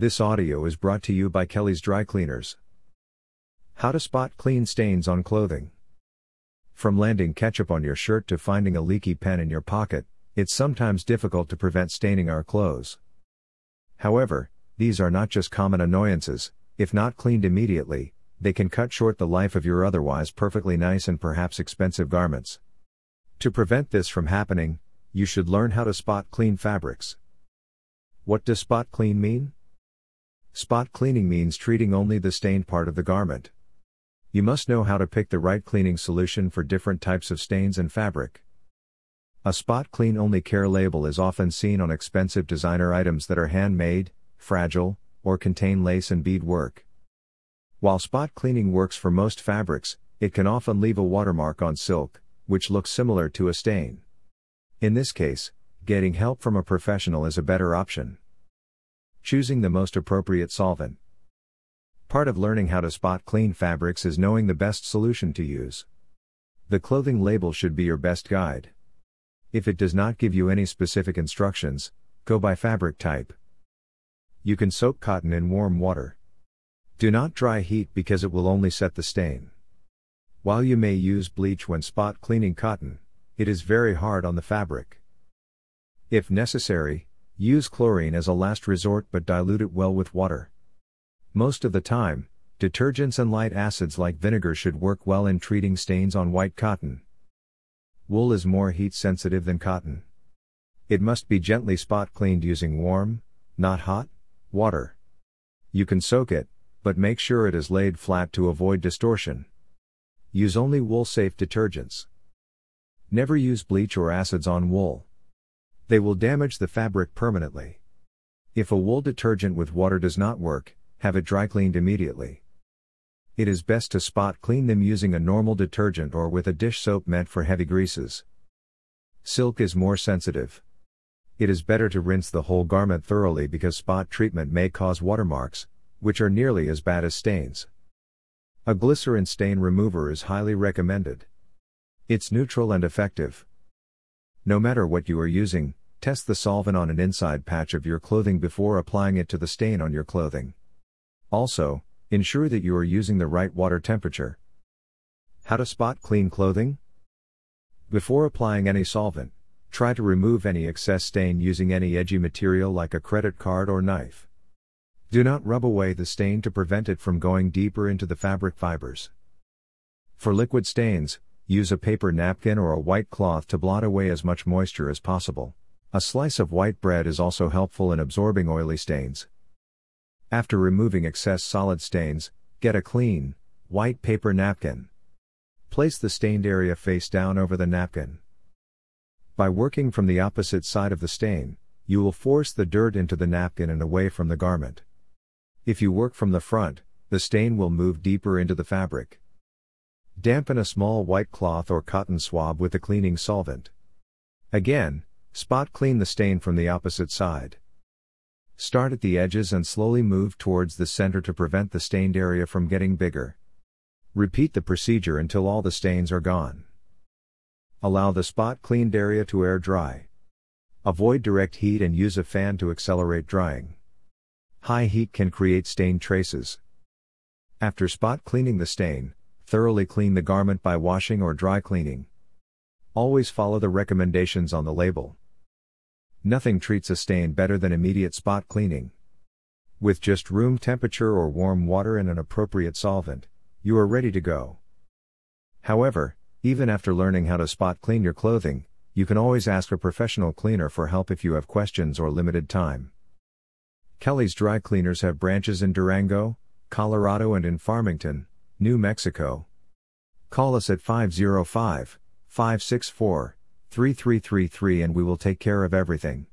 This audio is brought to you by Kelly's Dry Cleaners. How to spot clean stains on clothing. From landing ketchup on your shirt to finding a leaky pen in your pocket, it's sometimes difficult to prevent staining our clothes. However, these are not just common annoyances, if not cleaned immediately, they can cut short the life of your otherwise perfectly nice and perhaps expensive garments. To prevent this from happening, you should learn how to spot clean fabrics. What does spot clean mean? Spot cleaning means treating only the stained part of the garment. You must know how to pick the right cleaning solution for different types of stains and fabric. A spot clean only care label is often seen on expensive designer items that are handmade, fragile, or contain lace and bead work. While spot cleaning works for most fabrics, it can often leave a watermark on silk, which looks similar to a stain. In this case, getting help from a professional is a better option. Choosing the most appropriate solvent. Part of learning how to spot clean fabrics is knowing the best solution to use. The clothing label should be your best guide. If it does not give you any specific instructions, go by fabric type. You can soak cotton in warm water. Do not dry heat because it will only set the stain. While you may use bleach when spot cleaning cotton, it is very hard on the fabric. If necessary, Use chlorine as a last resort but dilute it well with water. Most of the time, detergents and light acids like vinegar should work well in treating stains on white cotton. Wool is more heat sensitive than cotton. It must be gently spot cleaned using warm, not hot, water. You can soak it, but make sure it is laid flat to avoid distortion. Use only wool safe detergents. Never use bleach or acids on wool. They will damage the fabric permanently. If a wool detergent with water does not work, have it dry cleaned immediately. It is best to spot clean them using a normal detergent or with a dish soap meant for heavy greases. Silk is more sensitive. It is better to rinse the whole garment thoroughly because spot treatment may cause watermarks, which are nearly as bad as stains. A glycerin stain remover is highly recommended. It's neutral and effective. No matter what you are using, Test the solvent on an inside patch of your clothing before applying it to the stain on your clothing. Also, ensure that you are using the right water temperature. How to spot clean clothing? Before applying any solvent, try to remove any excess stain using any edgy material like a credit card or knife. Do not rub away the stain to prevent it from going deeper into the fabric fibers. For liquid stains, use a paper napkin or a white cloth to blot away as much moisture as possible. A slice of white bread is also helpful in absorbing oily stains. After removing excess solid stains, get a clean, white paper napkin. Place the stained area face down over the napkin. By working from the opposite side of the stain, you will force the dirt into the napkin and away from the garment. If you work from the front, the stain will move deeper into the fabric. Dampen a small white cloth or cotton swab with the cleaning solvent. Again, Spot clean the stain from the opposite side. Start at the edges and slowly move towards the center to prevent the stained area from getting bigger. Repeat the procedure until all the stains are gone. Allow the spot cleaned area to air dry. Avoid direct heat and use a fan to accelerate drying. High heat can create stain traces. After spot cleaning the stain, thoroughly clean the garment by washing or dry cleaning. Always follow the recommendations on the label. Nothing treats a stain better than immediate spot cleaning. With just room temperature or warm water and an appropriate solvent, you are ready to go. However, even after learning how to spot clean your clothing, you can always ask a professional cleaner for help if you have questions or limited time. Kelly's Dry Cleaners have branches in Durango, Colorado, and in Farmington, New Mexico. Call us at 505 564 3333 and we will take care of everything.